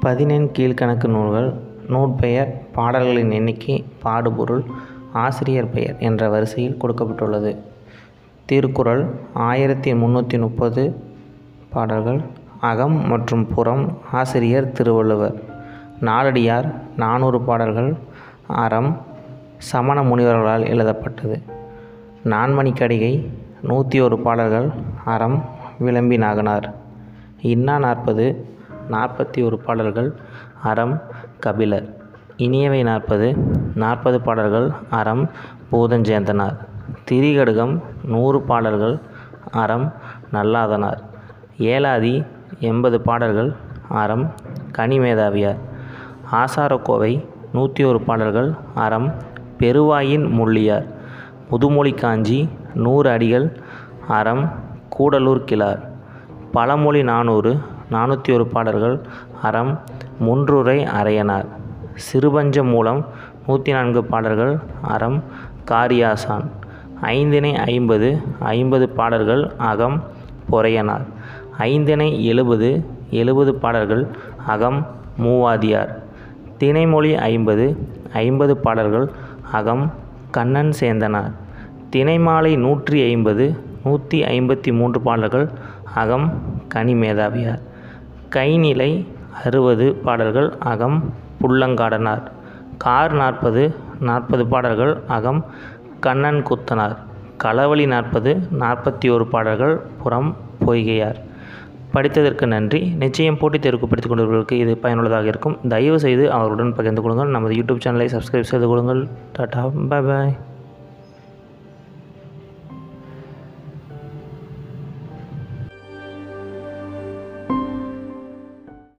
பதினெண் கீழ்க்கணக்கு நூல்கள் நூற்பெயர் பாடல்களின் எண்ணிக்கை பாடுபொருள் ஆசிரியர் பெயர் என்ற வரிசையில் கொடுக்கப்பட்டுள்ளது. திருக்குறள் ஆயிரத்தி முந்நூற்றி முப்பது பாடல்கள் அகம் மற்றும் புறம் ஆசிரியர் திருவள்ளுவர். நாலடியார் நானூறு பாடல்கள் அறம் சமண முனிவர்களால் எழுதப்பட்டது. நான்மணிக்கடிகை நூற்றி ஒரு பாடல்கள் அறம் விளம்பி நாகனார். இன்னா நாற்பது நாற்பத்தி ஒரு பாடல்கள் அறம் கபிலர். இனியவை நாற்பது. நாற்பது பாடல்கள் அறம் பூதஞ்சேந்தனார். திரிகடுகம் நூறு பாடல்கள் அறம் நல்லாதனார். ஏலாதி எண்பது பாடல்கள் அறம் கனிமேதாவியார். ஆசாரக்கோவை நூற்றி ஒரு பாடல்கள் அறம் பெருவாயின் முள்ளியார். முதுமொழி காஞ்சி நூறு அடிகள் அறம் கூடலூர் கிழார். பழமொழி நானூறு நானூற்றி ஒரு பாடல்கள் அறம் முன்றுரை அரையனார் சிறுபஞ்சம் மூலம் நூற்றி நான்கு பாடல்கள் அறம் காரியாசான். ஐந்திணை ஐம்பது ஐம்பது பாடல்கள் அகம் பொறையனார். ஐந்திணை எழுபது எழுபது பாடல்கள் அகம் மூவாதியார். திணைமொழி ஐம்பது ஐம்பது பாடல்கள் அகம் கண்ணன் சேந்தனார். திணைமாலை நூற்றி ஐம்பது நூற்றி ஐம்பத்தி மூன்று பாடல்கள் அகம் கனிமேதாவியார். கைநிலை அறுபது பாடல்கள் அகம் புல்லங்காடனார் கார் நாற்பது நாற்பது பாடல்கள் அகம் கண்ணன் குத்தனார். களவழி நாற்பது நாற்பத்தி ஒரு பாடல்கள் புறம் பொய்கையார். படித்ததற்கு நன்றி. நிச்சயம் போட்டித் தேர்வுக்கு படித்துக் கொண்டவர்களுக்கு இது பயனுள்ளதாக இருக்கும். தயவு செய்து அவருடன் பகிர்ந்து கொள்ளுங்கள். நமது யூடியூப் சேனலை சப்ஸ்கிரைப் செய்து கொள்ளுங்கள். டாட்டா. பாய் பாய்